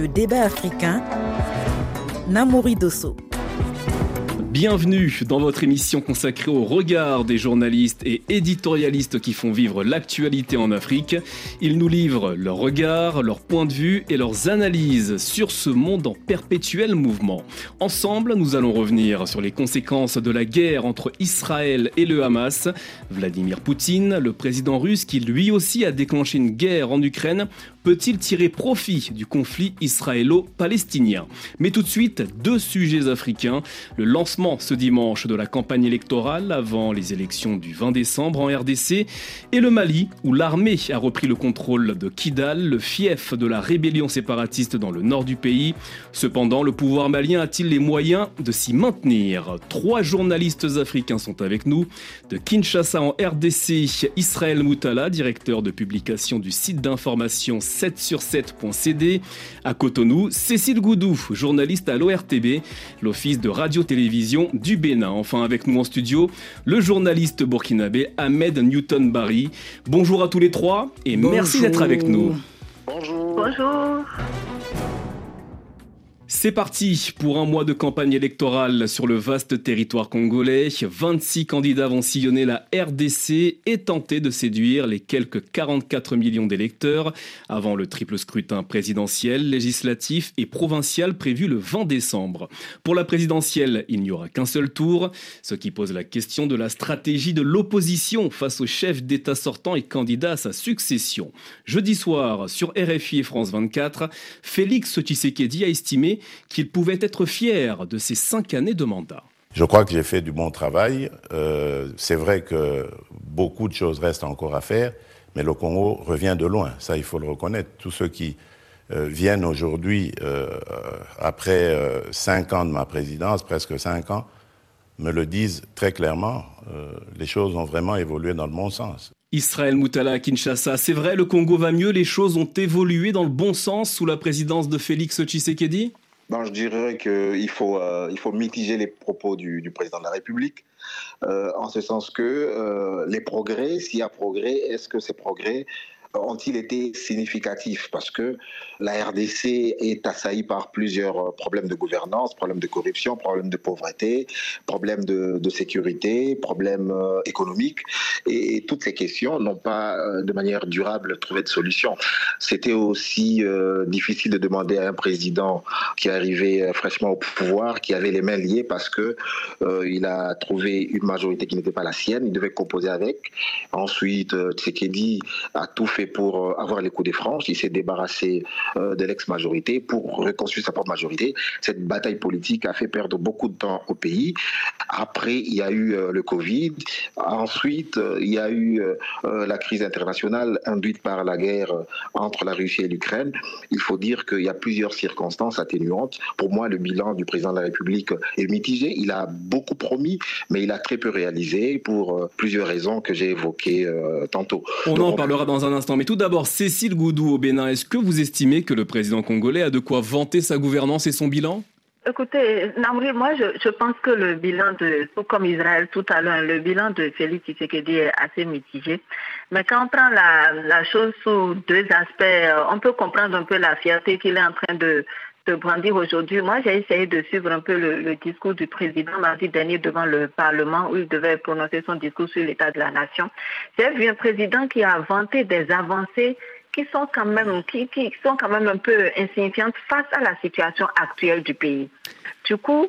le débat africain. Namouri Dosso. Bienvenue dans votre émission consacrée au regard des journalistes et éditorialistes qui font vivre l'actualité en Afrique. Ils nous livrent leurs regards, leurs points de vue et leurs analyses sur ce monde en perpétuel mouvement. Ensemble, nous allons revenir sur les conséquences de la guerre entre Israël et le Hamas. Vladimir Poutine, le président russe qui lui aussi a déclenché une guerre en Ukraine, peut-il tirer profit du conflit israélo-palestinien Mais tout de suite, deux sujets africains. Le lancement ce dimanche de la campagne électorale avant les élections du 20 décembre en RDC et le Mali, où l'armée a repris le contrôle de Kidal, le fief de la rébellion séparatiste dans le nord du pays. Cependant, le pouvoir malien a-t-il les moyens de s'y maintenir? Trois journalistes africains sont avec nous. De Kinshasa en RDC, Israël Moutala, directeur de publication du site d'information 7 sur 7.cd. À Cotonou, Cécile Goudou, journaliste à l'ORTB, l'Office de radio-télévision du Bénin. Enfin avec nous en studio, le journaliste burkinabé Ahmed Newton Barry. Bonjour à tous les trois et merci d'être avec nous. Bonjour. Bonjour. C'est parti pour un mois de campagne électorale sur le vaste territoire congolais. 26 candidats vont sillonner la RDC et tenter de séduire les quelques 44 millions d'électeurs avant le triple scrutin présidentiel, législatif et provincial prévu le 20 décembre. Pour la présidentielle, il n'y aura qu'un seul tour, ce qui pose la question de la stratégie de l'opposition face au chef d'État sortant et candidat à sa succession. Jeudi soir, sur RFI et France 24, Félix Tshisekedi a estimé qu'il pouvait être fier de ses cinq années de mandat. Je crois que j'ai fait du bon travail. Euh, c'est vrai que beaucoup de choses restent encore à faire, mais le Congo revient de loin. Ça, il faut le reconnaître. Tous ceux qui euh, viennent aujourd'hui, euh, après cinq ans de ma présidence, presque cinq ans, me le disent très clairement. les choses ont vraiment évolué dans le bon sens. Israël Moutala à Kinshasa, c'est vrai, le Congo va mieux, les choses ont évolué dans le bon sens sous la présidence de Félix Tshisekedi? Je dirais qu'il faut, euh, faut mitiger les propos du, président de la République, euh, en ce sens que euh, les progrès, s'il y a progrès, est-ce que ces progrès ont-ils été significatifs? Parce que la RDC est assaillie par plusieurs problèmes de gouvernance, problèmes de corruption, problèmes de pauvreté, problèmes de, sécurité, problèmes euh, économiques. Et, toutes ces questions n'ont pas, euh, de manière durable, trouvé de solution. C'était aussi euh, difficile de demander à un président qui arrivait fraîchement au pouvoir, qui avait les mains liées parce que il a trouvé une majorité qui n'était pas la sienne, il devait composer avec. Ensuite, Tshisekedi a tout fait pour euh, avoir les coups des franges. Il s'est débarrassé euh, de l'ex-majorité pour reconstruire sa propre majorité. Cette bataille politique a fait perdre beaucoup de temps au pays. Après, il y a eu euh, le Covid. Ensuite, il y a eu la crise internationale induite par la guerre entre la Russie et l'Ukraine. Il faut dire qu'il y a plusieurs circonstances atténuantes. Pour moi, le bilan du président de la République est mitigé. Il a beaucoup promis, mais il a très peu réalisé pour plusieurs raisons que j'ai évoquées tantôt. On en parlera dans un instant mais tout d'abord, Cécile Goudou au Bénin, est-ce que vous estimez que le président congolais a de quoi vanter sa gouvernance et son bilan? Écoutez, Namouri, moi je, pense que le bilan de, comme Israël tout à l'heure, le bilan de Félix Tshisekedi est assez mitigé. Mais quand on prend la, chose sous deux aspects, on peut comprendre un peu la fierté qu'il est en train de, brandir aujourd'hui. Moi, j'ai essayé de suivre un peu le, discours du président mardi dernier devant le Parlement où il devait prononcer son discours sur l'état de la nation. J'ai vu un président qui a vanté des avancées qui sont quand même qui sont quand même un peu insignifiantes face à la situation actuelle du pays. Du coup,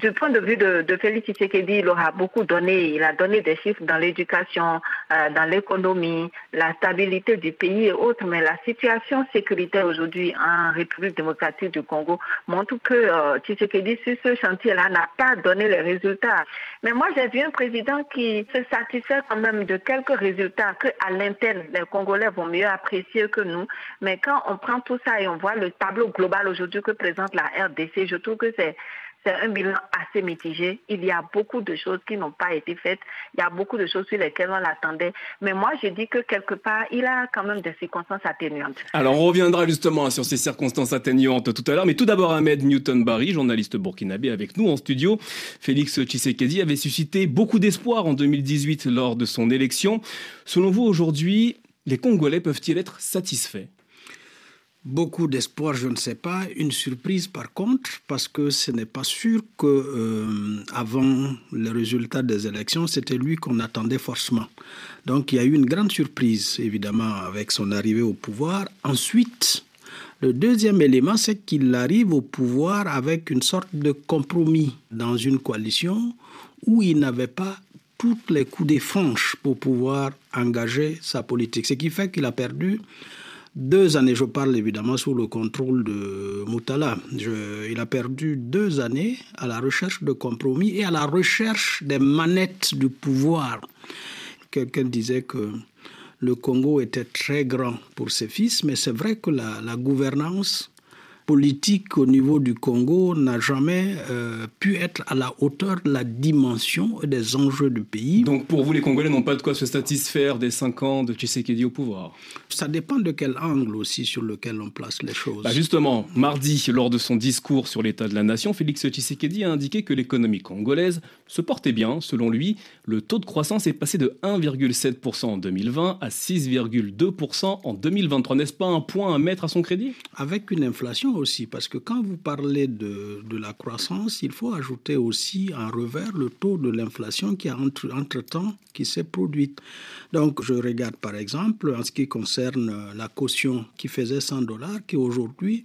du point de vue de, Félix Tshisekedi, il aura beaucoup donné. Il a donné des chiffres dans l'éducation, euh, dans l'économie, la stabilité du pays et autres. Mais la situation sécuritaire aujourd'hui en République démocratique du Congo montre que euh, Tshisekedi, sur ce chantier-là, n'a pas donné les résultats. Mais moi, j'ai vu un président qui se satisfait quand même de quelques résultats que à l'interne, les Congolais vont mieux apprécier que nous. Mais quand on prend tout ça et on voit le tableau global aujourd'hui que présente la RDC, je trouve que c'est c'est un bilan assez mitigé. Il y a beaucoup de choses qui n'ont pas été faites. Il y a beaucoup de choses sur lesquelles on l'attendait. Mais moi, je dis que quelque part, il a quand même des circonstances atténuantes. Alors, on reviendra justement sur ces circonstances atténuantes tout à l'heure. Mais tout d'abord, Ahmed Newton-Barry, journaliste burkinabé avec nous en studio. Félix Tshisekedi avait suscité beaucoup d'espoir en 2018 lors de son élection. Selon vous, aujourd'hui, les Congolais peuvent-ils être satisfaits? Beaucoup d'espoir, je ne sais pas. Une surprise par contre, parce que ce n'est pas sûr que euh, avant le résultat des élections, c'était lui qu'on attendait forcément. Donc il y a eu une grande surprise, évidemment, avec son arrivée au pouvoir. Ensuite, le deuxième élément, c'est qu'il arrive au pouvoir avec une sorte de compromis dans une coalition où il n'avait pas toutes les coups des franches pour pouvoir engager sa politique. Ce qui fait qu'il a perdu deux années, je parle évidemment sous le contrôle de Moutala. il a perdu deux années à la recherche de compromis et à la recherche des manettes du pouvoir. Quelqu'un disait que le Congo était très grand pour ses fils, mais c'est vrai que la, la gouvernance politique au niveau du Congo n'a jamais euh, pu être à la hauteur de la dimension et des enjeux du pays. Donc pour vous, les Congolais n'ont pas de quoi se satisfaire des cinq ans de Tshisekedi au pouvoir? Ça dépend de quel angle aussi sur lequel on place les choses. Bah justement, mardi, lors de son discours sur l'état de la nation, Félix Tshisekedi a indiqué que l'économie congolaise se portait bien. Selon lui, le taux de croissance est passé de 1,7% en 2020 à 6,2% en 2023. N'est-ce pas un point à mettre à son crédit? Avec une inflation aussi, parce que quand vous parlez de, de la croissance, il faut ajouter aussi en revers le taux de l'inflation qui a entre, entre-temps qui s'est produite. Donc je regarde par exemple en ce qui concerne la caution qui faisait 100 dollars, qui aujourd'hui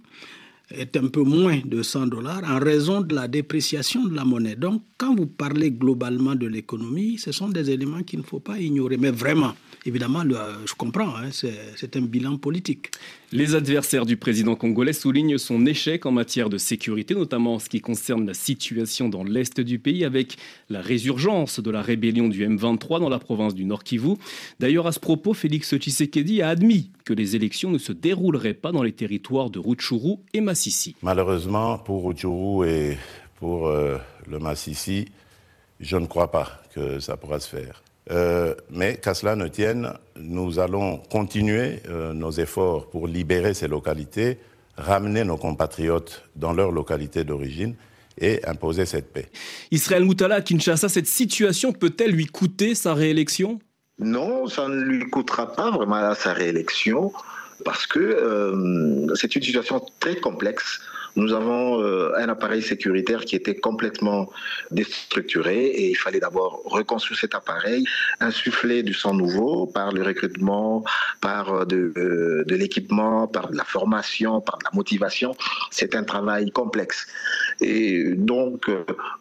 est un peu moins de 100 dollars en raison de la dépréciation de la monnaie. Donc, quand vous parlez globalement de l'économie, ce sont des éléments qu'il ne faut pas ignorer. Mais vraiment, évidemment, je comprends, hein, c'est un bilan politique. Les adversaires du président congolais soulignent son échec en matière de sécurité, notamment en ce qui concerne la situation dans l'est du pays, avec la résurgence de la rébellion du M23 dans la province du Nord Kivu. D'ailleurs, à ce propos, Félix Tshisekedi a admis que les élections ne se dérouleraient pas dans les territoires de Rutshuru et Massissi. Malheureusement, pour Rutshuru et pour euh, le Massissi, je ne crois pas que ça pourra se faire. Euh, mais qu'à cela ne tienne, nous allons continuer euh, nos efforts pour libérer ces localités, ramener nos compatriotes dans leur localité d'origine et imposer cette paix. Israël Moutala à Kinshasa, cette situation peut-elle lui coûter sa réélection? Non, ça ne lui coûtera pas vraiment sa réélection parce que euh, c'est une situation très complexe nous avons euh, un appareil sécuritaire qui était complètement déstructuré et il fallait d'abord reconstruire cet appareil, insuffler du sang nouveau par le recrutement, par euh, de, euh, de l'équipement, par de la formation, par de la motivation. C'est un travail complexe. Et donc,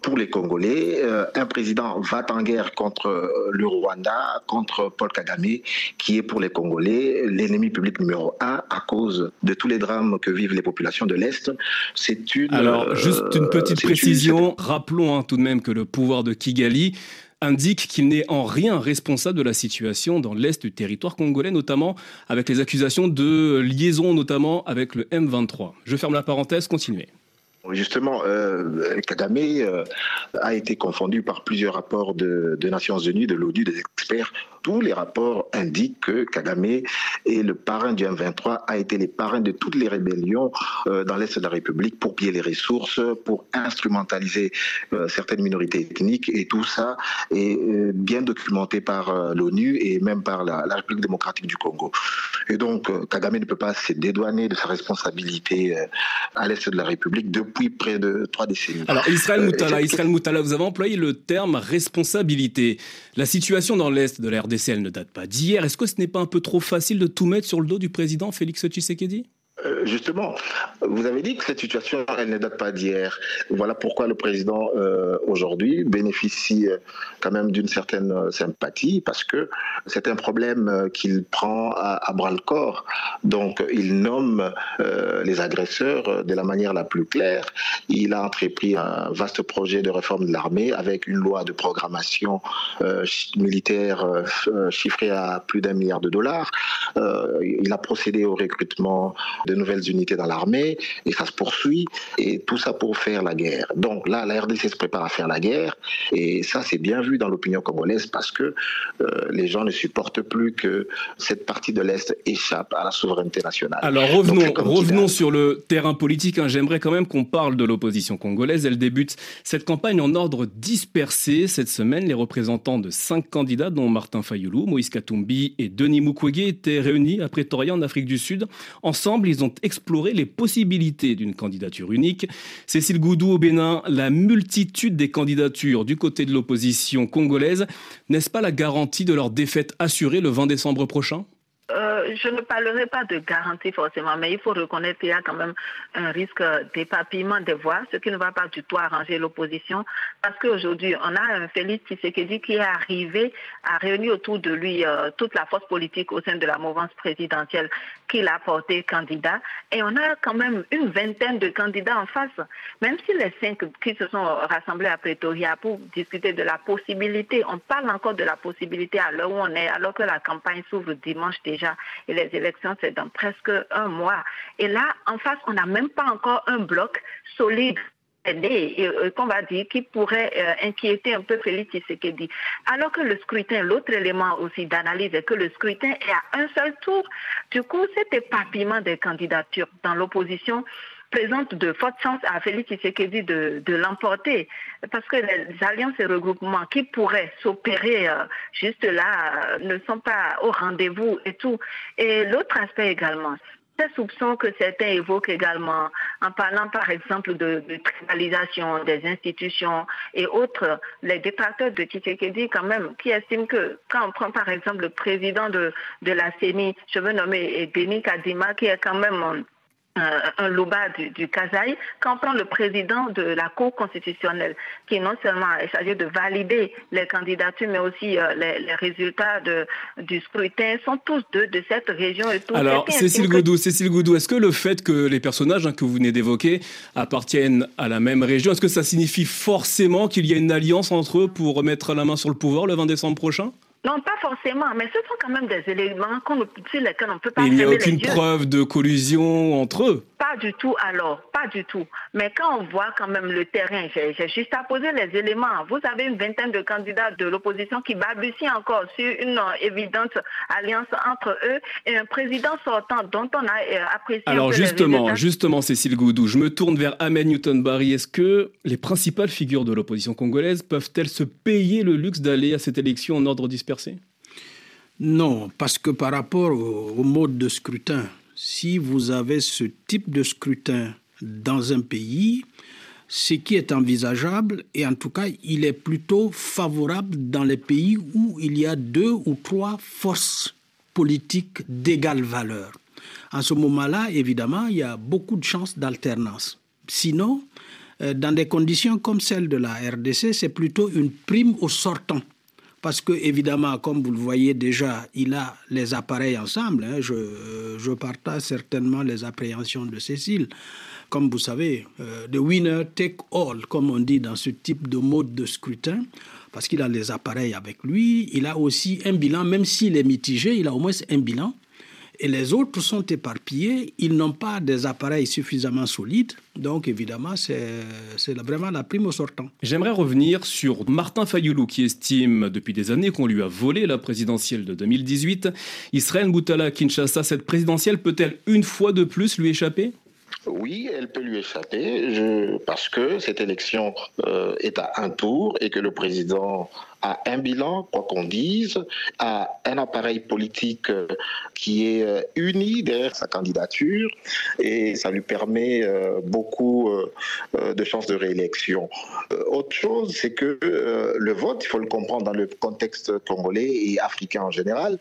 pour les Congolais, un président va en guerre contre le Rwanda, contre Paul Kagame, qui est pour les Congolais l'ennemi public numéro un à cause de tous les drames que vivent les populations de l'Est. C'est une. Alors, juste une euh, petite précision. Rappelons hein, tout de même que le pouvoir de Kigali indique qu'il n'est en rien responsable de la situation dans l'est du territoire congolais, notamment avec les accusations de liaison, notamment avec le M23. Je ferme la parenthèse, continuez. Justement, euh, Kagame euh, a été confondu par plusieurs rapports de, de Nations Unies, de l'ONU, des experts tous les rapports indiquent que Kagame est le parrain du M23, a été le parrain de toutes les rébellions euh, dans l'Est de la République pour piller les ressources, pour instrumentaliser euh, certaines minorités ethniques et tout ça est euh, bien documenté par l'ONU et même par la, République démocratique du Congo. Et donc Kagame ne peut pas se dédouaner de sa responsabilité à l'Est de la République depuis près de trois décennies. Alors Israël Moutala, Israël Moutala, vous avez employé le terme responsabilité. La situation dans l'Est de la RDC, elle ne date pas d'hier. Est-ce que ce n'est pas un peu trop facile de tout mettre sur le dos du président Félix Tshisekedi? Euh, justement, vous avez dit que cette situation, elle ne date pas d'hier. Voilà pourquoi le président, euh, aujourd'hui, bénéficie euh, quand même d'une certaine sympathie, parce que c'est un problème qu'il prend à, bras-le-corps. Donc, il nomme les agresseurs de la manière la plus claire. Il a entrepris un vaste projet de réforme de l'armée avec une loi de programmation militaire chiffrée à plus d'un milliard de dollars. il a procédé au recrutement de nouvelles unités dans l'armée, et ça se poursuit, et tout ça pour faire la guerre. Donc là, la RDC se prépare à faire la guerre, et ça, c'est bien vu dans l'opinion congolaise parce que euh, les gens ne supportent plus que cette partie de l'Est échappe à la souveraineté nationale. Alors revenons, revenons sur le terrain politique. Hein. J'aimerais quand même qu'on parle de l'opposition congolaise. Elle débute cette campagne en ordre dispersé. Cette semaine, les représentants de cinq candidats, dont Martin Fayoulou, Moïse Katumbi et Denis Mukwege, étaient réunis à Pretoria, en Afrique du Sud. Ensemble, ils ont explorer les possibilités d'une candidature unique. Cécile Goudou au Bénin, la multitude des candidatures du côté de l'opposition congolaise, n'est-ce pas la garantie de leur défaite assurée le 20 décembre prochain? Euh, je ne parlerai pas de garantie forcément, mais il faut reconnaître qu'il y a quand même un risque d'éparpillement des voix, ce qui ne va pas du tout arranger l'opposition, parce qu'aujourd'hui, on a un Félix Tshisekedi qui est arrivé à réunir autour de lui euh, toute la force politique au sein de la mouvance présidentielle qu'il a porté candidat, et on a quand même une vingtaine de candidats en face, même si les cinq qui se sont rassemblés à Pretoria pour discuter de la possibilité, on parle encore de la possibilité à l'heure où on est, alors que la campagne s'ouvre dimanche déjà et les élections, c'est dans presque un mois. Et là, en face, on n'a même pas encore un bloc solide qu'on va dire qui pourrait euh, inquiéter un peu Félix Tshisekedi. Alors que le scrutin, l'autre élément aussi d'analyse est que le scrutin est à un seul tour. Du coup, cet éparpillement des candidatures dans l'opposition présente de fortes chances à Félix Tshisekedi de, de l'emporter. Parce que les alliances et regroupements qui pourraient s'opérer euh, juste là euh, ne sont pas au rendez-vous et tout. Et l'autre aspect également, ces soupçons que certains évoquent également en parlant par exemple de, tribalisation des institutions et autres, les détracteurs de Tshisekedi quand même, qui estiment que quand on prend par exemple le président de, de la CENI, je veux nommer Denis Kadima, qui est quand même euh, un louba du, du Kazaï, prend le président de la Cour constitutionnelle, qui non seulement est chargé de valider les candidatures, mais aussi euh, les, les, résultats de, du scrutin, sont tous deux de cette région. Et tout. Alors, Cécile Goudou, Cécile Goudou, est-ce que le fait que les personnages hein, que vous venez d'évoquer appartiennent à la même région, est-ce que ça signifie forcément qu'il y a une alliance entre eux pour remettre la main sur le pouvoir le 20 décembre prochain? Non, pas forcément, mais ce sont quand même des éléments qu'on, sur lesquels on ne peut pas Il n'y a aucune preuve de collusion entre eux Pas du tout alors, pas du tout. Mais quand on voit quand même le terrain, j'ai, j'ai juste à poser les éléments. Vous avez une vingtaine de candidats de l'opposition qui balbutient encore sur une euh, évidente alliance entre eux et un président sortant dont on a euh, apprécié... Alors justement, justement Cécile Goudou, je me tourne vers Ahmed Newton-Barry. Est-ce que les principales figures de l'opposition congolaise peuvent-elles se payer le luxe d'aller à cette élection en ordre non, parce que par rapport au, mode de scrutin, si vous avez ce type de scrutin dans un pays, ce qui est envisageable, et en tout cas, il est plutôt favorable dans les pays où il y a deux ou trois forces politiques d'égale valeur. En ce moment-là, évidemment, il y a beaucoup de chances d'alternance. Sinon, euh, dans des conditions comme celles de la RDC, c'est plutôt une prime au sortant parce que évidemment, comme vous le voyez déjà, il a les appareils ensemble. Hein. Je, je, partage certainement les appréhensions de Cécile. Comme vous savez, euh, the winner take all, comme on dit dans ce type de mode de scrutin, parce qu'il a les appareils avec lui. Il a aussi un bilan, même s'il est mitigé, il a au moins un bilan et les autres sont éparpillés, ils n'ont pas des appareils suffisamment solides, donc évidemment c'est vraiment la prime au sortant. J'aimerais revenir sur Martin Fayoulou qui estime depuis des années qu'on lui a volé la présidentielle de 2018. Israël Boutala Kinshasa, cette présidentielle peut-elle une fois de plus lui échapper? Oui, elle peut lui échapper je, parce que cette élection euh, est à un tour et que le président a un bilan, quoi qu'on dise, a un appareil politique qui est uni derrière sa candidature et ça lui permet beaucoup de chances de réélection. Autre chose, c'est que le vote, il faut le comprendre dans le contexte congolais et africain en général,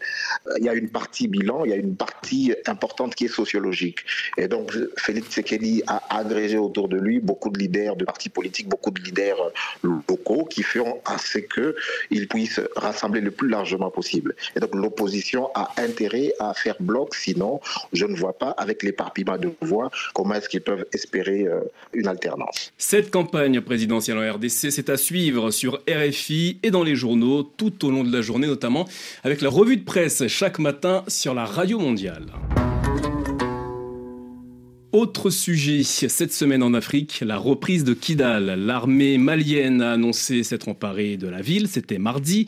il y a une partie bilan, il y a une partie importante qui est sociologique. Et donc, Félix Tshisekedi a agrégé autour de lui beaucoup de leaders de partis politiques, beaucoup de leaders locaux qui à ce que ils puissent rassembler le plus largement possible. Et donc l'opposition a intérêt à faire bloc, sinon je ne vois pas avec l'éparpillement de voix comment est-ce qu'ils peuvent espérer euh, une alternance. Cette campagne présidentielle en RDC, c'est à suivre sur RFI et dans les journaux tout au long de la journée, notamment avec la revue de presse chaque matin sur la radio mondiale. Autre sujet, cette semaine en Afrique, la reprise de Kidal. L'armée malienne a annoncé s'être emparée de la ville, c'était mardi.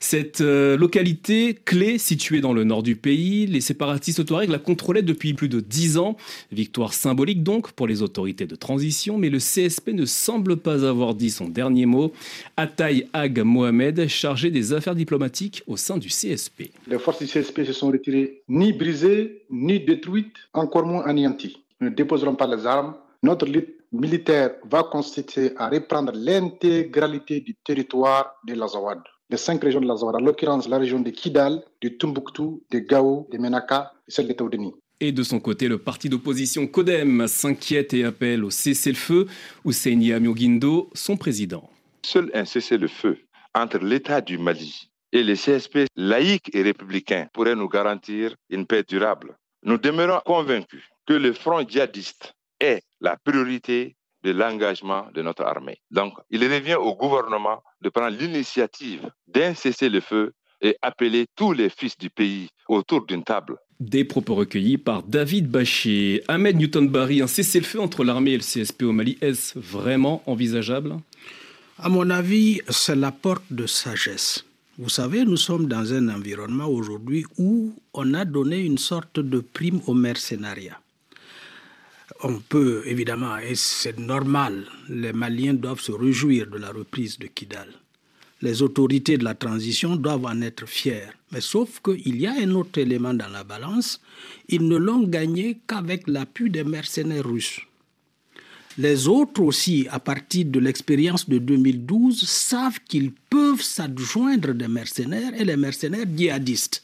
Cette euh, localité clé située dans le nord du pays, les séparatistes Touaregs la contrôlaient depuis plus de dix ans. Victoire symbolique donc pour les autorités de transition, mais le CSP ne semble pas avoir dit son dernier mot. Ataï Ag Mohamed, chargé des affaires diplomatiques au sein du CSP. Les forces du CSP se sont retirées ni brisées, ni détruites, encore moins anéanties ne déposerons pas les armes. Notre lutte militaire va consister à reprendre l'intégralité du territoire de l'Azawad. Les cinq régions de l'Azawad, en l'occurrence la région de Kidal, de Tumbuktu, de Gao, de Menaka et celle de Taoudeni. Et de son côté, le parti d'opposition CODEM s'inquiète et appelle au cessez-le-feu. Ousseini Amiogindo, son président. Seul un cessez-le-feu entre l'État du Mali et les CSP laïcs et républicains pourrait nous garantir une paix durable. Nous demeurons convaincus que le front djihadiste est la priorité de l'engagement de notre armée. Donc, il revient au gouvernement de prendre l'initiative d'un cessez-le-feu et appeler tous les fils du pays autour d'une table. Des propos recueillis par David Baché. Ahmed Newton-Barry, un cessez-le-feu entre l'armée et le CSP au Mali, est-ce vraiment envisageable? À mon avis, c'est la porte de sagesse. Vous savez, nous sommes dans un environnement aujourd'hui où on a donné une sorte de prime au mercenariat on peut évidemment, et c'est normal, les Maliens doivent se réjouir de la reprise de Kidal. Les autorités de la transition doivent en être fières. Mais sauf qu'il y a un autre élément dans la balance, ils ne l'ont gagné qu'avec l'appui des mercenaires russes. Les autres aussi, à partir de l'expérience de 2012, savent qu'ils peuvent s'adjoindre des mercenaires et les mercenaires djihadistes.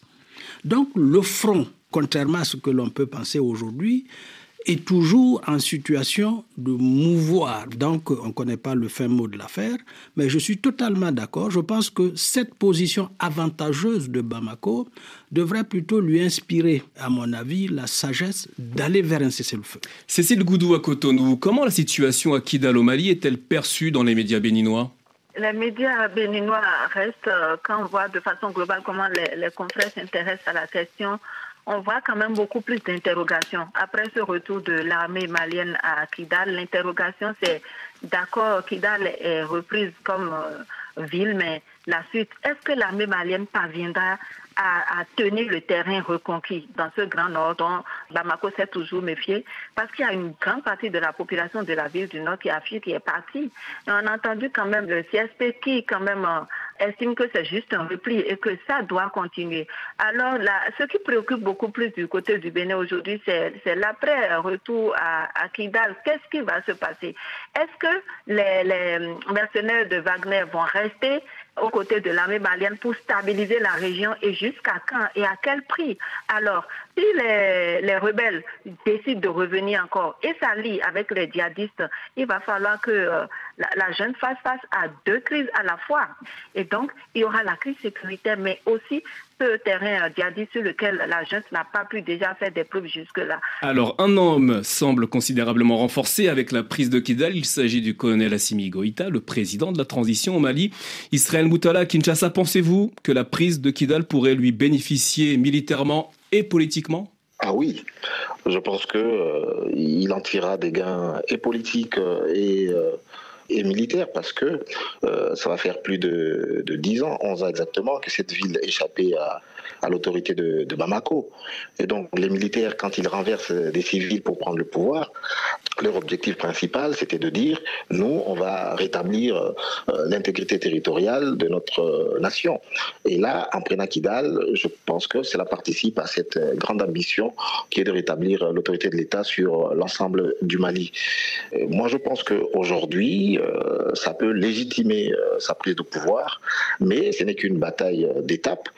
Donc le front, contrairement à ce que l'on peut penser aujourd'hui, est toujours en situation de mouvoir. Donc, on ne connaît pas le fin mot de l'affaire, mais je suis totalement d'accord. Je pense que cette position avantageuse de Bamako devrait plutôt lui inspirer, à mon avis, la sagesse d'aller vers un cessez-le-feu. Cécile Goudou à Cotonou, comment la situation à Kidal au Mali est-elle perçue dans les médias béninois? Les médias béninois restent, euh, quand on voit de façon globale comment les, les confrères s'intéressent à la question, on voit quand même beaucoup plus d'interrogations. Après ce retour de l'armée malienne à Kidal, l'interrogation c'est d'accord, Kidal est reprise comme euh, ville, mais la suite, est-ce que l'armée malienne parviendra à, tenir le terrain reconquis dans ce grand nord dont Bamako s'est toujours méfié, parce qu'il y a une grande partie de la population de la ville du nord qui a fui, qui est partie. Et on a entendu quand même le CSP qui quand même estime que c'est juste un repli et que ça doit continuer. Alors, là, ce qui préoccupe beaucoup plus du côté du Bénin aujourd'hui, c'est l'après-retour à, à, Kidal. Qu'est-ce qui va se passer? Est-ce que les, les mercenaires de Wagner vont rester? Aux côtés de l'armée malienne pour stabiliser la région et jusqu'à quand et à quel prix? Alors, si les, les, rebelles décident de revenir encore et s'allient avec les djihadistes, il va falloir que euh, la, la jeune fasse face à deux crises à la fois. Et donc, il y aura la crise sécuritaire, mais aussi ce terrain djihadiste sur lequel la jeune n'a pas pu déjà faire des preuves jusque-là. Alors, un homme semble considérablement renforcé avec la prise de Kidal. Il s'agit du colonel Assimi Goïta, le président de la transition au Mali. Israël Moutala, Kinshasa, pensez-vous que la prise de Kidal pourrait lui bénéficier militairement et politiquement? Ah oui, je pense que euh, il en tirera des gains et politiques euh, et euh, et militaire parce que euh, ça va faire plus de, de 10 ans, 11 ans exactement, que cette ville échappée à, à l'autorité de, Bamako. Et donc les militaires, quand ils renversent des civils pour prendre le pouvoir, leur objectif principal, c'était de dire, nous, on va rétablir euh, l'intégrité territoriale de notre euh, nation. Et là, en prenant je pense que cela participe à cette euh, grande ambition qui est de rétablir l'autorité de l'État sur l'ensemble du Mali. Moi, je pense qu'aujourd'hui, euh, ça peut légitimer euh, sa prise de pouvoir, mais ce n'est qu'une bataille euh, d'étape,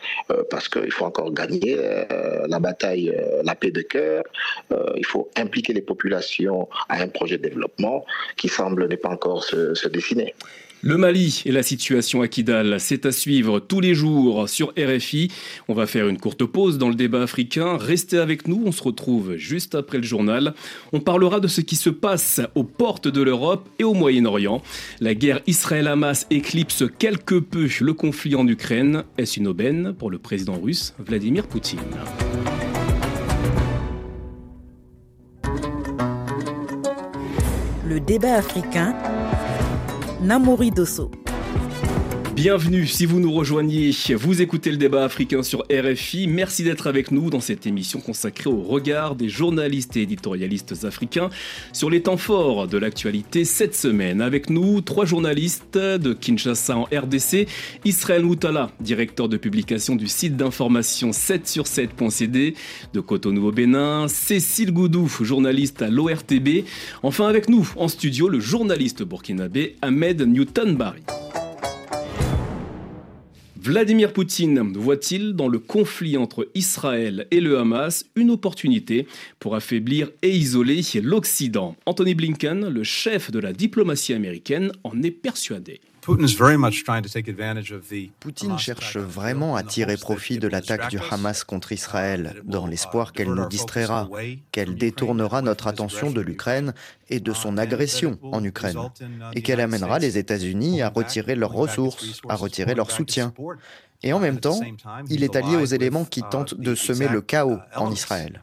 parce qu'il faut encore gagner la bataille, la paix de cœur, il faut impliquer les populations à un projet de développement qui semble ne pas encore se, dessiner. Le Mali et la situation à Kidal, c'est à suivre tous les jours sur RFI. On va faire une courte pause dans le débat africain. Restez avec nous, on se retrouve juste après le journal. On parlera de ce qui se passe aux portes de l'Europe et au Moyen-Orient. La guerre Israël-Hamas éclipse quelque peu le conflit en Ukraine. Est-ce une aubaine pour le président russe Vladimir Poutine? Le débat africain. Namori Dosso. Bienvenue si vous nous rejoignez. Vous écoutez le débat africain sur RFI. Merci d'être avec nous dans cette émission consacrée au regard des journalistes et éditorialistes africains sur les temps forts de l'actualité cette semaine. Avec nous, trois journalistes de Kinshasa en RDC. Israël Moutala, directeur de publication du site d'information 7 sur 7.cd de Cotonou au Bénin. Cécile Goudou, journaliste à l'ORTB. Enfin avec nous en studio, le journaliste burkinabé Ahmed Newton Barry. Vladimir Poutine voit-il dans le conflit entre Israël et le Hamas une opportunité pour affaiblir et isoler l'Occident? Anthony Blinken, le chef de la diplomatie américaine, en est persuadé. Poutine cherche vraiment à tirer profit de l'attaque du Hamas contre Israël, dans l'espoir qu'elle nous distraira, qu'elle détournera notre attention de l'Ukraine et de son agression en Ukraine, et qu'elle amènera les États-Unis à retirer leurs ressources, à retirer leur soutien. Et en même temps, il est allié aux éléments qui tentent de semer le chaos en Israël.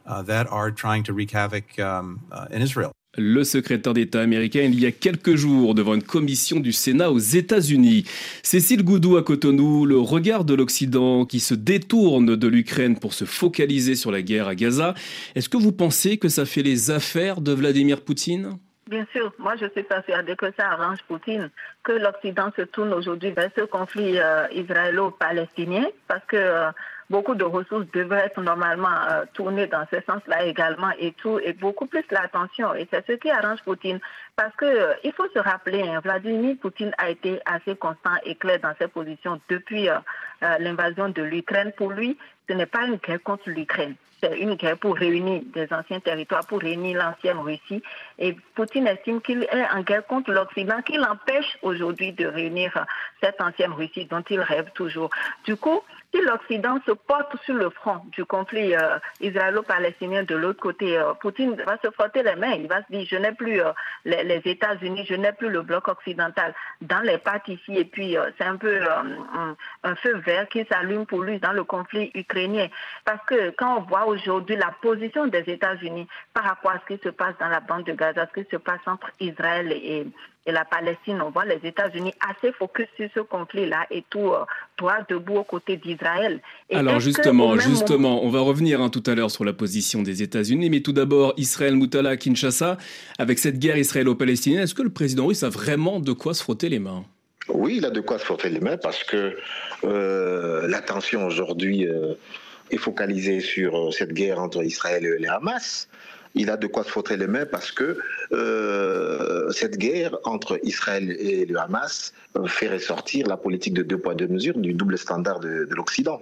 Le secrétaire d'État américain il y a quelques jours devant une commission du Sénat aux États-Unis. Cécile Goudou à Cotonou, le regard de l'Occident qui se détourne de l'Ukraine pour se focaliser sur la guerre à Gaza. Est-ce que vous pensez que ça fait les affaires de Vladimir Poutine? Bien sûr, moi je suis persuadée que ça arrange Poutine, que l'Occident se tourne aujourd'hui vers ce conflit euh, israélo-palestinien, parce que euh, beaucoup de ressources devraient être normalement euh, tournées dans ce sens-là également et tout, et beaucoup plus l'attention. Et c'est ce qui arrange Poutine. Parce que euh, il faut se rappeler, hein, Vladimir Poutine a été assez constant et clair dans ses positions depuis euh, l'invasion de l'Ukraine. Pour lui, ce n'est pas une guerre contre l'Ukraine. C'est une guerre pour réunir des anciens territoires, pour réunir l'ancienne Russie. Et Poutine estime qu'il est en guerre contre l'Occident, qu'il empêche aujourd'hui de réunir cette ancienne Russie dont il rêve toujours. Du coup, si l'Occident se porte sur le front du conflit euh, israélo-palestinien de l'autre côté, euh, Poutine va se frotter les mains. Il va se dire, je n'ai plus euh, les, États-Unis, je n'ai plus le bloc occidental dans les parties ici. Et puis, c'est un peu un, feu vert qui s'allume pour lui dans le conflit ukrainien. Parce que quand on voit aujourd'hui la position des États-Unis par rapport à ce qui se passe dans la bande de Gaza, ce qui se passe entre Israël et, la Palestine, on voit les États-Unis assez focus sur ce conflit-là et tout debout aux côtés d'Israël. Alors justement, justement, on va revenir hein, tout à l'heure sur la position des États-Unis, mais tout d'abord, Israël Moutala Kinshasa, avec cette guerre israélo-palestinienne, est-ce que le président russe a vraiment de quoi se frotter les mains? Oui, il a de quoi se frotter les mains parce que euh, l'attention aujourd'hui euh, est focalisée sur cette guerre entre Israël et le Hamas il a de quoi se frotter les mains parce que euh, cette guerre entre Israël et le Hamas fait ressortir la politique de deux poids deux mesures du double standard de, l'Occident.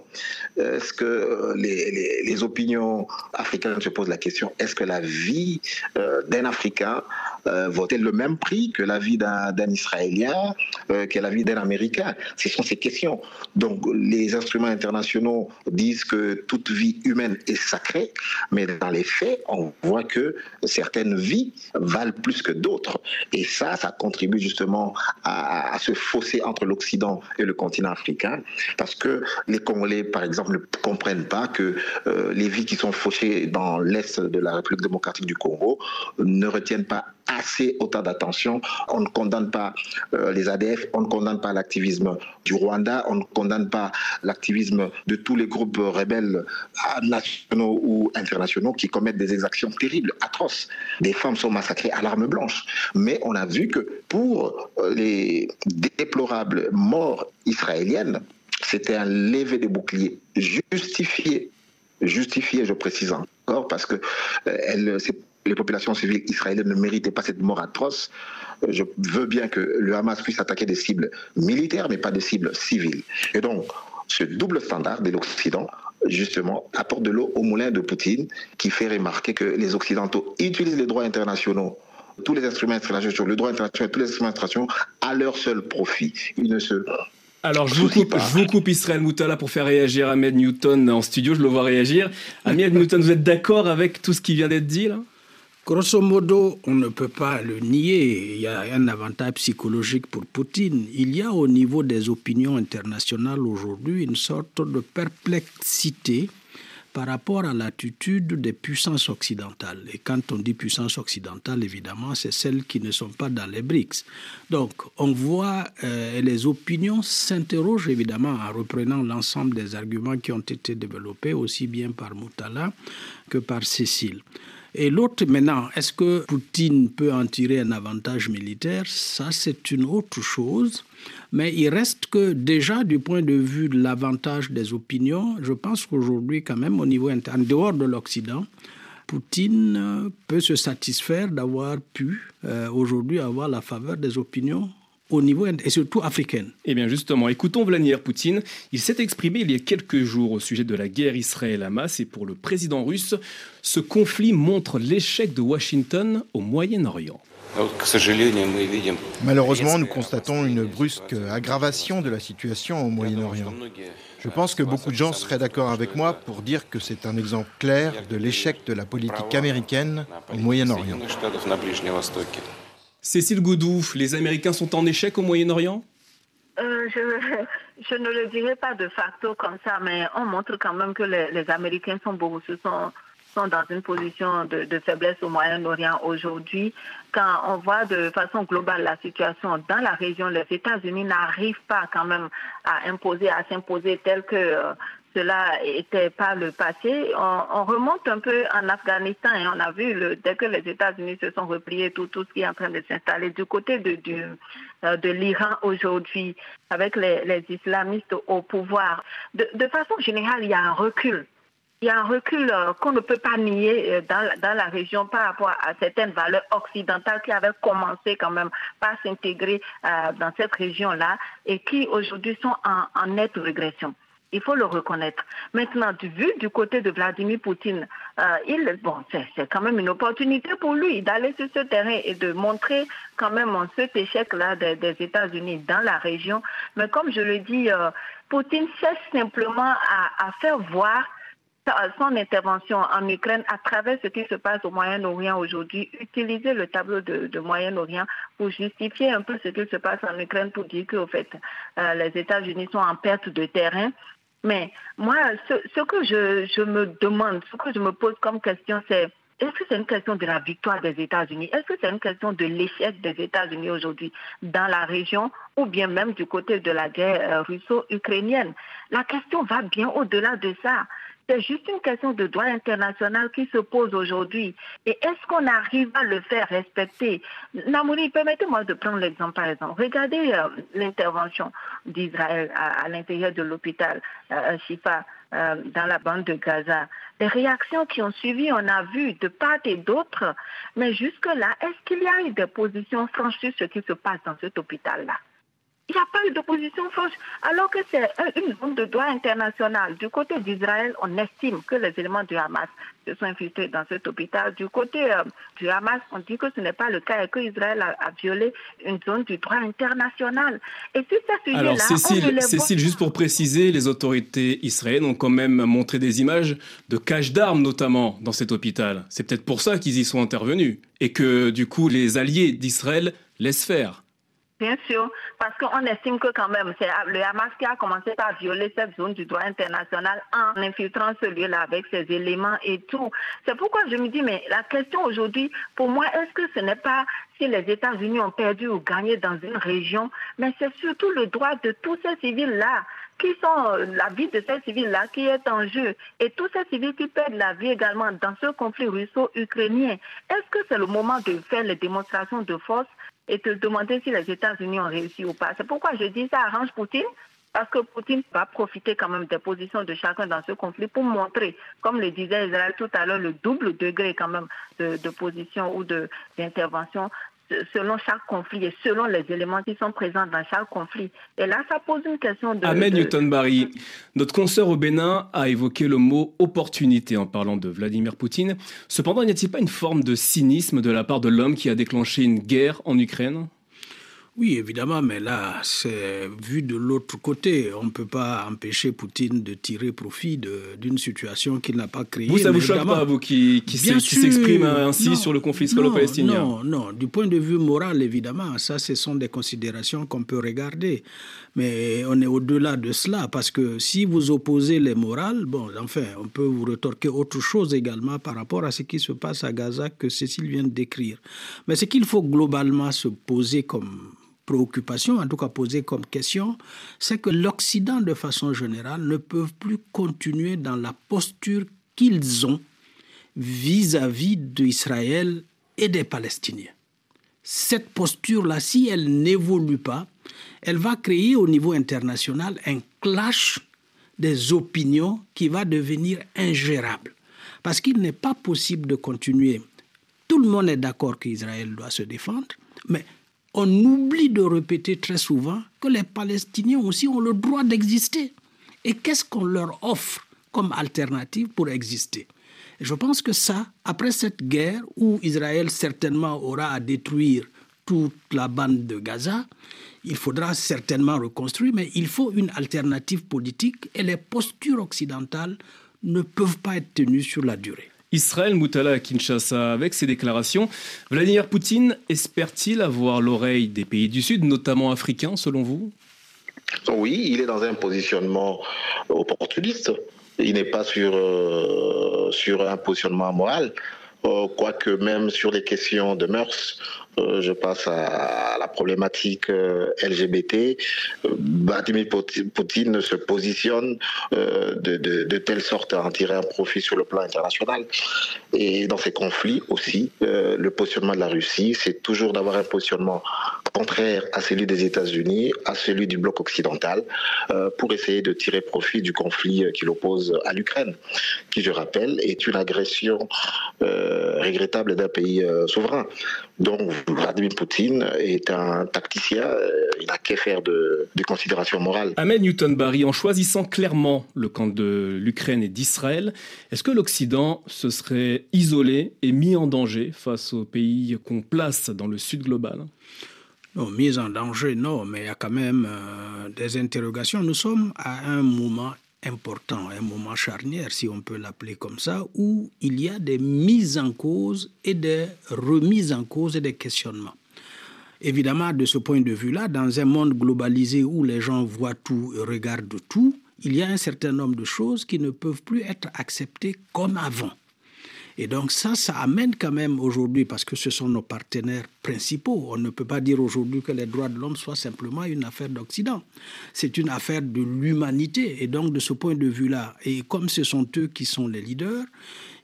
Est-ce que les, opinions africaines se posent la question est-ce que la vie euh, d'un Africain euh, vaut-elle le même prix que la vie d'un Israélien, que la vie d'un Américain? Ce sont ces questions. Donc les instruments internationaux disent que toute vie humaine est sacrée, mais dans les faits, on voit que certaines vies valent plus que d'autres. Et ça, ça contribue justement à, ce fossé entre l'Occident et le continent africain, parce que les Congolais, par exemple, ne comprennent pas que euh, les vies qui sont fauchées dans l'Est de la République démocratique du Congo ne retiennent pas assez autant d'attention. On ne condamne pas euh, les ADF, on ne condamne pas l'activisme du Rwanda, on ne condamne pas l'activisme de tous les groupes rebelles nationaux ou internationaux qui commettent des exactions terribles, atroces. Des femmes sont massacrées à l'arme blanche. Mais on a vu que pour euh, les déplorables morts israéliennes, c'était un lever des boucliers justifié justifié, je précise encore, parce que euh, elle, les populations civiles israéliennes ne méritaient pas cette mort atroce. Euh, je veux bien que le Hamas puisse attaquer des cibles militaires, mais pas des cibles civiles. Et donc, ce double standard de l'Occident, justement, apporte de l'eau au moulin de Poutine, qui fait remarquer que les Occidentaux utilisent les droits internationaux tous les instruments internationaux, le droit international, tous les instruments internationaux à leur seul profit. Ils ne se alors, je vous, coupe, je vous coupe Israël Moutala pour faire réagir Ahmed Newton en studio. Je le vois réagir. Ahmed Newton, vous êtes d'accord avec tout ce qui vient d'être dit là? Grosso modo, on ne peut pas le nier. Il y a un avantage psychologique pour Poutine. Il y a au niveau des opinions internationales aujourd'hui une sorte de perplexité par rapport à l'attitude des puissances occidentales. Et quand on dit puissance occidentale, évidemment, c'est celles qui ne sont pas dans les BRICS. Donc, on voit, euh, les opinions s'interrogent évidemment en reprenant l'ensemble des arguments qui ont été développés aussi bien par Moutala que par Cécile. Et l'autre, maintenant, est-ce que Poutine peut en tirer un avantage militaire? Ça, c'est une autre chose. Mais il reste que déjà, du point de vue de l'avantage des opinions, je pense qu'aujourd'hui, quand même, au niveau interne, dehors de l'Occident, Poutine euh, peut se satisfaire d'avoir pu euh, aujourd'hui avoir la faveur des opinions au niveau et surtout africaine. Eh bien justement, écoutons Vladimir Poutine. Il s'est exprimé il y a quelques jours au sujet de la guerre Israël-Hamas et pour le président russe, ce conflit montre l'échec de Washington au Moyen-Orient. Malheureusement, nous constatons une brusque aggravation de la situation au Moyen-Orient. Je pense que beaucoup de gens seraient d'accord avec moi pour dire que c'est un exemple clair de l'échec de la politique américaine au Moyen-Orient. Cécile Goudou, les Américains sont en échec au Moyen-Orient? Euh, je, ne le dirais pas de facto comme ça, mais on montre quand même que les, Américains sont dans une position de, faiblesse au Moyen-Orient aujourd'hui. Quand on voit de façon globale la situation dans la région, les États-Unis n'arrivent pas quand même à imposer, à s'imposer tel que cela n'était pas le passé. On, remonte un peu en Afghanistan et on a vu, le, dès que les États-Unis se sont repliés, tout, ce qui est en train de s'installer du côté de, euh, l'Iran aujourd'hui, avec les, islamistes au pouvoir. De, façon générale, il y a un recul. Il y a un recul euh, qu'on ne peut pas nier euh, dans, la région par rapport à certaines valeurs occidentales qui avaient commencé quand même par s'intégrer dans cette région-là et qui aujourd'hui sont en nette régression. Il faut le reconnaître. Maintenant, vu du côté de Vladimir Poutine, euh, il, bon, c'est quand même une opportunité pour lui d'aller sur ce terrain et de montrer quand même cet échec-là des, États-Unis dans la région. Mais comme je le dis, euh, Poutine cherche simplement à, faire voir son intervention en Ukraine à travers ce qui se passe au Moyen-Orient aujourd'hui, utiliser le tableau de, Moyen-Orient pour justifier un peu ce qui se passe en Ukraine pour dire qu'au fait, euh, les États-Unis sont en perte de terrain mais moi, ce, que je, me demande, ce que je me pose comme question, c'est est-ce que c'est une question de la victoire des États-Unis? Est-ce que c'est une question de l'échec des États-Unis aujourd'hui dans la région ou bien même du côté de la guerre euh, russo-ukrainienne? La question va bien au-delà de ça. C'est juste une question de droit international qui se pose aujourd'hui. Et est-ce qu'on arrive à le faire respecter? Namouri, permettez-moi de prendre l'exemple par exemple. Regardez euh, l'intervention d'Israël à, l'intérieur de l'hôpital euh, Shifa euh, dans la bande de Gaza. Les réactions qui ont suivi, on a vu de part et d'autre. Mais jusque-là, est-ce qu'il y a eu des positions franches sur ce qui se passe dans cet hôpital-là? Il n'y a pas eu d'opposition franche, alors que c'est une zone de droit international. Du côté d'Israël, on estime que les éléments du Hamas se sont infiltrés dans cet hôpital. Du côté euh, du Hamas, on dit que ce n'est pas le cas et qu'Israël a, a, violé une zone du droit international. Et sur ce sujet-là, Alors Cécile, Cécile juste pour préciser, les autorités israéliennes ont quand même montré des images de caches d'armes, notamment dans cet hôpital. C'est peut-être pour ça qu'ils y sont intervenus et que du coup les alliés d'Israël laissent faire. Bien sûr, parce qu'on estime que quand même, c'est le Hamas qui a commencé par violer cette zone du droit international en infiltrant celui-là avec ses éléments et tout. C'est pourquoi je me dis, mais la question aujourd'hui, pour moi, est-ce que ce n'est pas si les États-Unis ont perdu ou gagné dans une région, mais c'est surtout le droit de tous ces civils-là qui sont la vie de ces civils-là qui est en jeu et tous ces civils qui perdent la vie également dans ce conflit russo-ukrainien. Est-ce que c'est le moment de faire les démonstrations de force et te demander si les États-Unis ont réussi ou pas. C'est pourquoi je dis ça arrange Poutine, parce que Poutine va profiter quand même des positions de chacun dans ce conflit pour montrer, comme le disait Israël tout à l'heure, le double degré quand même de, position ou d'intervention selon chaque conflit et selon les éléments qui sont présents dans chaque conflit. Et là, ça pose une question de... Ahmed Newton-Barry, notre consoeur au Bénin a évoqué le mot opportunité en parlant de Vladimir Poutine. Cependant, n'y a-t-il pas une forme de cynisme de la part de l'homme qui a déclenché une guerre en Ukraine? Oui, évidemment, mais là, c'est vu de l'autre côté. On ne peut pas empêcher Poutine de tirer profit d'une situation qu'il n'a pas créée. Vous, ça vous choque pas, vous, qui, qui s'exprime ainsi sur le conflit israélo-palestinien Non, non. Du point de vue moral, évidemment, ça, ce sont des considérations qu'on peut regarder. Mais on est au-delà de cela, parce que si vous opposez les morales, bon, enfin, on peut vous retorquer autre chose également par rapport à ce qui se passe à Gaza que Cécile vient de décrire. Mais ce qu'il faut globalement se poser comme préoccupation, en tout cas posée comme question, c'est que l'Occident, de façon générale, ne peut plus continuer dans la posture qu'ils ont vis-à-vis d'Israël et des Palestiniens. Cette posture-là, si elle n'évolue pas, elle va créer au niveau international un clash des opinions qui va devenir ingérable. Parce qu'il n'est pas possible de continuer. Tout le monde est d'accord qu'Israël doit se défendre, mais on oublie de répéter très souvent que les Palestiniens aussi ont le droit d'exister. Et qu'est-ce qu'on leur offre comme alternative pour exister? Je pense que ça, après cette guerre où Israël certainement aura à détruire toute la bande de Gaza, il faudra certainement reconstruire, mais il faut une alternative politique et les postures occidentales ne peuvent pas être tenues sur la durée. Israël Moutala à Kinshasa, avec ses déclarations, Vladimir Poutine espère-t-il avoir l'oreille des pays du Sud, notamment africains, selon vous? Oui, il est dans un positionnement opportuniste. Il n'est pas sur, euh, sur un positionnement moral, euh, quoique même sur les questions de mœurs, je passe à la problématique euh, LGBT, euh, Vladimir Poutine se positionne de, telle sorte à en tirer un profit sur le plan international. Et dans ces conflits aussi, le positionnement de la Russie, c'est toujours d'avoir un positionnement contraire à celui des États-Unis, à celui du bloc occidental, pour essayer de tirer profit du conflit qui l'oppose à l'Ukraine, qui, je rappelle, est une agression regrettable d'un pays souverain. Donc Vladimir Poutine est un tacticien, euh, il n'a qu'à faire de, considérations morales. Ahmed Newton-Barry, en choisissant clairement le camp de l'Ukraine et d'Israël, est-ce que l'Occident se serait isolé et mis en danger face aux pays qu'on place dans le sud global? Non, mise en danger, non, mais il y a quand même euh, des interrogations. Nous sommes à un moment important, un moment charnière, si on peut l'appeler comme ça, où il y a des mises en cause et des remises en cause et des questionnements. Évidemment, de ce point de vue-là, dans un monde globalisé où les gens voient tout et regardent tout, il y a un certain nombre de choses qui ne peuvent plus être acceptées comme avant. Et donc ça, ça amène quand même aujourd'hui, parce que ce sont nos partenaires principaux, on ne peut pas dire aujourd'hui que les droits de l'homme soient simplement une affaire d'Occident. C'est une affaire de l'humanité. Et donc de ce point de vue-là, et comme ce sont eux qui sont les leaders,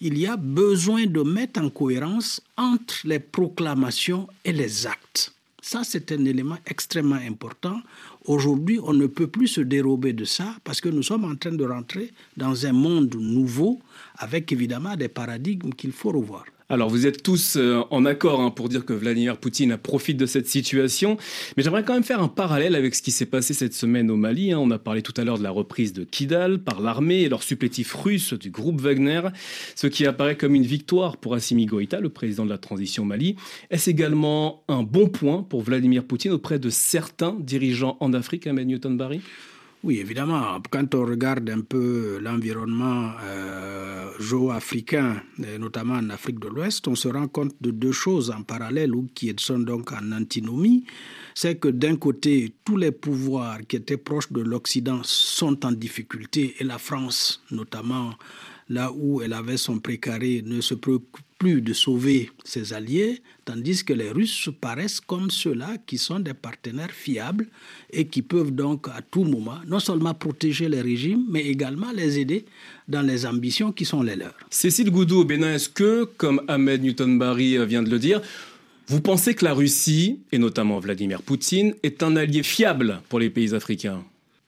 il y a besoin de mettre en cohérence entre les proclamations et les actes. Ça, c'est un élément extrêmement important. Aujourd'hui, on ne peut plus se dérober de ça parce que nous sommes en train de rentrer dans un monde nouveau avec évidemment des paradigmes qu'il faut revoir. Alors vous êtes tous euh, en accord hein, pour dire que Vladimir Poutine profite de cette situation, mais j'aimerais quand même faire un parallèle avec ce qui s'est passé cette semaine au Mali. Hein. On a parlé tout à l'heure de la reprise de Kidal par l'armée et leur supplétif russe du groupe Wagner, ce qui apparaît comme une victoire pour Assimi Goïta, le président de la transition Mali. Est-ce également un bon point pour Vladimir Poutine auprès de certains dirigeants en Afrique, Ahmed Newton-Barry oui, évidemment. Quand on regarde un peu l'environnement euh, géo-africain, notamment en Afrique de l'Ouest, on se rend compte de deux choses en parallèle ou qui sont donc en antinomie. C'est que d'un côté, tous les pouvoirs qui étaient proches de l'Occident sont en difficulté et la France, notamment là où elle avait son précaré, ne se préoccupe plus de sauver ses alliés, tandis que les Russes paraissent comme ceux-là qui sont des partenaires fiables et qui peuvent donc à tout moment non seulement protéger les régimes, mais également les aider dans les ambitions qui sont les leurs. Cécile Goudou, Bénin, est-ce que, comme Ahmed Newton-Barry vient de le dire, vous pensez que la Russie, et notamment Vladimir Poutine, est un allié fiable pour les pays africains?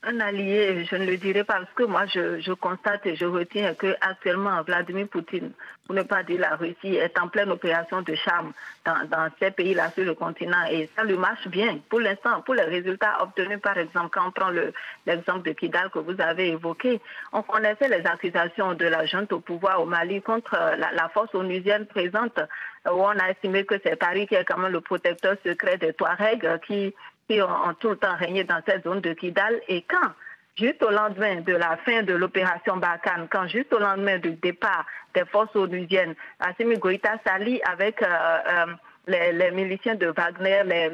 Un allié, je ne le dirais pas, parce que moi, je, constate et je retiens que actuellement, Vladimir Poutine, pour ne pas dire la Russie, est en pleine opération de charme dans, ces pays-là sur le continent. Et ça lui marche bien. Pour l'instant, pour les résultats obtenus, par exemple, quand on prend l'exemple de Kidal que vous avez évoqué, on connaissait les accusations de la junte au pouvoir au Mali contre la, la force onusienne présente où on a estimé que c'est Paris qui est quand même le protecteur secret des Touaregs qui, qui ont, tout le temps régné dans cette zone de Kidal. Et quand juste au lendemain de la fin de l'opération Barkhane, quand juste au lendemain du départ des forces onusiennes, Assimi Goïta s'allie avec euh, euh, les, miliciens de Wagner, les,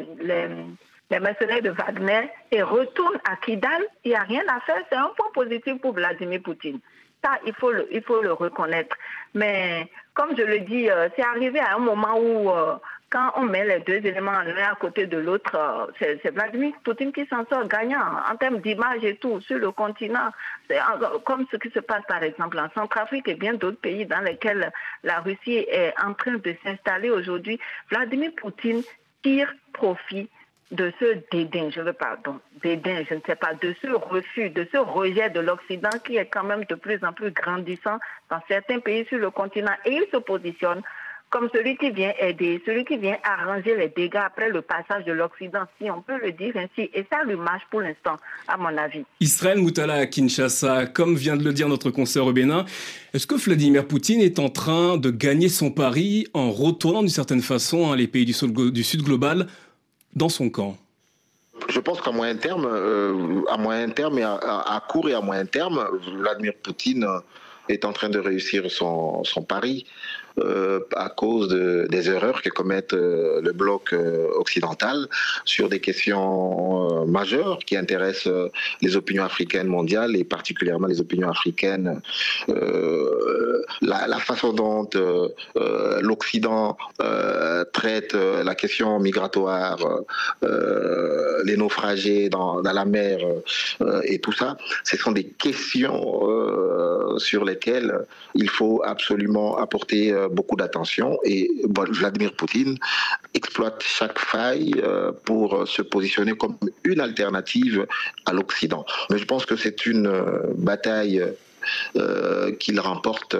les, mercenaires de Wagner, et retourne à Kidal, il n'y a rien à faire. C'est un point positif pour Vladimir Poutine. Ça, il faut le, il faut le reconnaître. Mais comme je le dis, euh, c'est arrivé à un moment où quand on met les deux éléments l'un à côté de l'autre, euh, c'est Vladimir Poutine qui s'en sort gagnant en termes d'image et tout sur le continent. C'est comme ce qui se passe par exemple en Centrafrique et bien d'autres pays dans lesquels la Russie est en train de s'installer aujourd'hui. Vladimir Poutine tire profit de ce dédain, je veux pardon, dédain, je ne sais pas, de ce refus, de ce rejet de l'Occident qui est quand même de plus en plus grandissant dans certains pays sur le continent et il se positionne comme celui qui vient aider, celui qui vient arranger les dégâts après le passage de l'Occident, si on peut le dire ainsi. Et ça lui marche pour l'instant, à mon avis. Israël Moutala à Kinshasa, comme vient de le dire notre consoeur au Bénin, est-ce que Vladimir Poutine est en train de gagner son pari en retournant d'une certaine façon hein, les pays du, Sud global dans son camp? Je pense qu'à moyen terme, euh, à moyen terme et à, court et à moyen terme, Vladimir Poutine est en train de réussir son, son pari. Euh, à cause des erreurs que commettent euh, le bloc euh, occidental sur des questions majeures qui intéressent les opinions africaines mondiales et particulièrement les opinions africaines. La, façon dont l'Occident traite la question migratoire, les naufragés dans, dans la mer et tout ça, ce sont des questions sur lesquelles il faut absolument apporter beaucoup d'attention et Vladimir Poutine exploite chaque faille euh, pour se positionner comme une alternative à l'Occident. Mais je pense que c'est une euh, bataille euh, qu'il remporte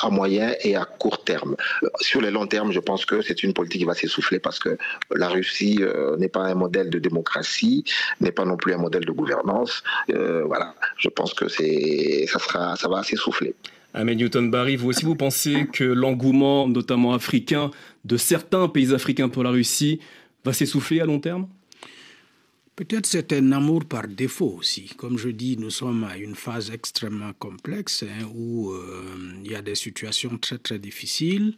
à moyen et à court terme. Sur le long terme, je pense que c'est une politique qui va s'essouffler parce que la Russie n'est pas un modèle de démocratie, n'est pas non plus un modèle de gouvernance. voilà, je pense que ça sera, ça va s'essouffler. Ahmed Newton-Barry, vous aussi, vous pensez que l'engouement, notamment africain, de certains pays africains pour la Russie va s'essouffler à long terme? Peut-être c'est un amour par défaut aussi. Comme je dis, nous sommes à une phase extrêmement complexe hein, où euh, il y a des situations très très difficiles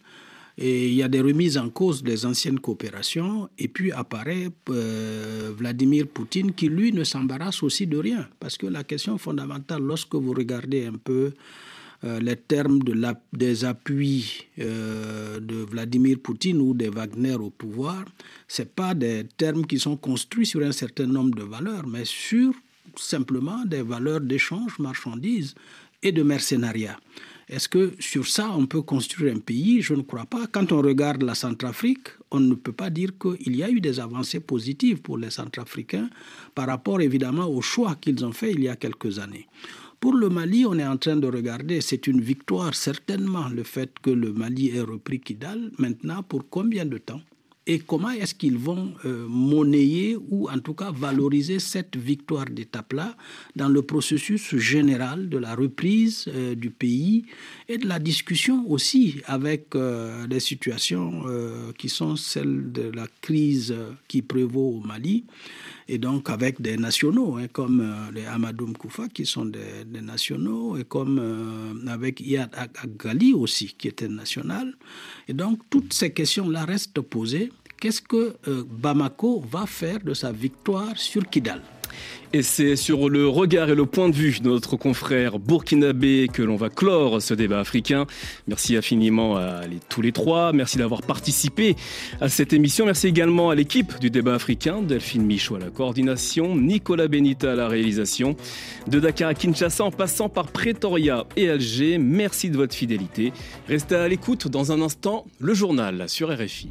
et il y a des remises en cause des anciennes coopérations et puis apparaît euh, Vladimir Poutine qui lui ne s'embarrasse aussi de rien parce que la question fondamentale lorsque vous regardez un peu les termes des appuis euh, de Vladimir Poutine ou des Wagner au pouvoir, ce pas des termes qui sont construits sur un certain nombre de valeurs, mais sur simplement des valeurs d'échange, marchandises et de mercenariat. Est-ce que sur ça, on peut construire un pays? Je ne crois pas. Quand on regarde la Centrafrique, on ne peut pas dire qu'il y a eu des avancées positives pour les Centrafricains par rapport évidemment au choix qu'ils ont fait il y a quelques années. Pour le Mali, on est en train de regarder, c'est une victoire certainement le fait que le Mali ait repris Kidal. Maintenant, pour combien de temps? Et comment est-ce qu'ils vont euh, monnayer ou en tout cas valoriser cette victoire d'étape-là dans le processus général de la reprise euh, du pays et de la discussion aussi avec euh, des situations qui sont celles de la crise qui prévaut au Mali et donc avec des nationaux hein, comme les Amadoum Koufa qui sont des, nationaux et comme avec Yad Agali aussi qui était national. Et donc toutes ces questions-là restent posées qu'est-ce que euh, Bamako va faire de sa victoire sur Kidal? Et c'est sur le regard et le point de vue de notre confrère burkinabé que l'on va clore ce débat africain. Merci infiniment à tous les trois. Merci d'avoir participé à cette émission. Merci également à l'équipe du débat africain, Delphine Michaud à la coordination, Nicolas Benita à la réalisation. De Dakar à Kinshasa en passant par Pretoria et Alger, merci de votre fidélité. Restez à l'écoute dans un instant, le journal sur RFI.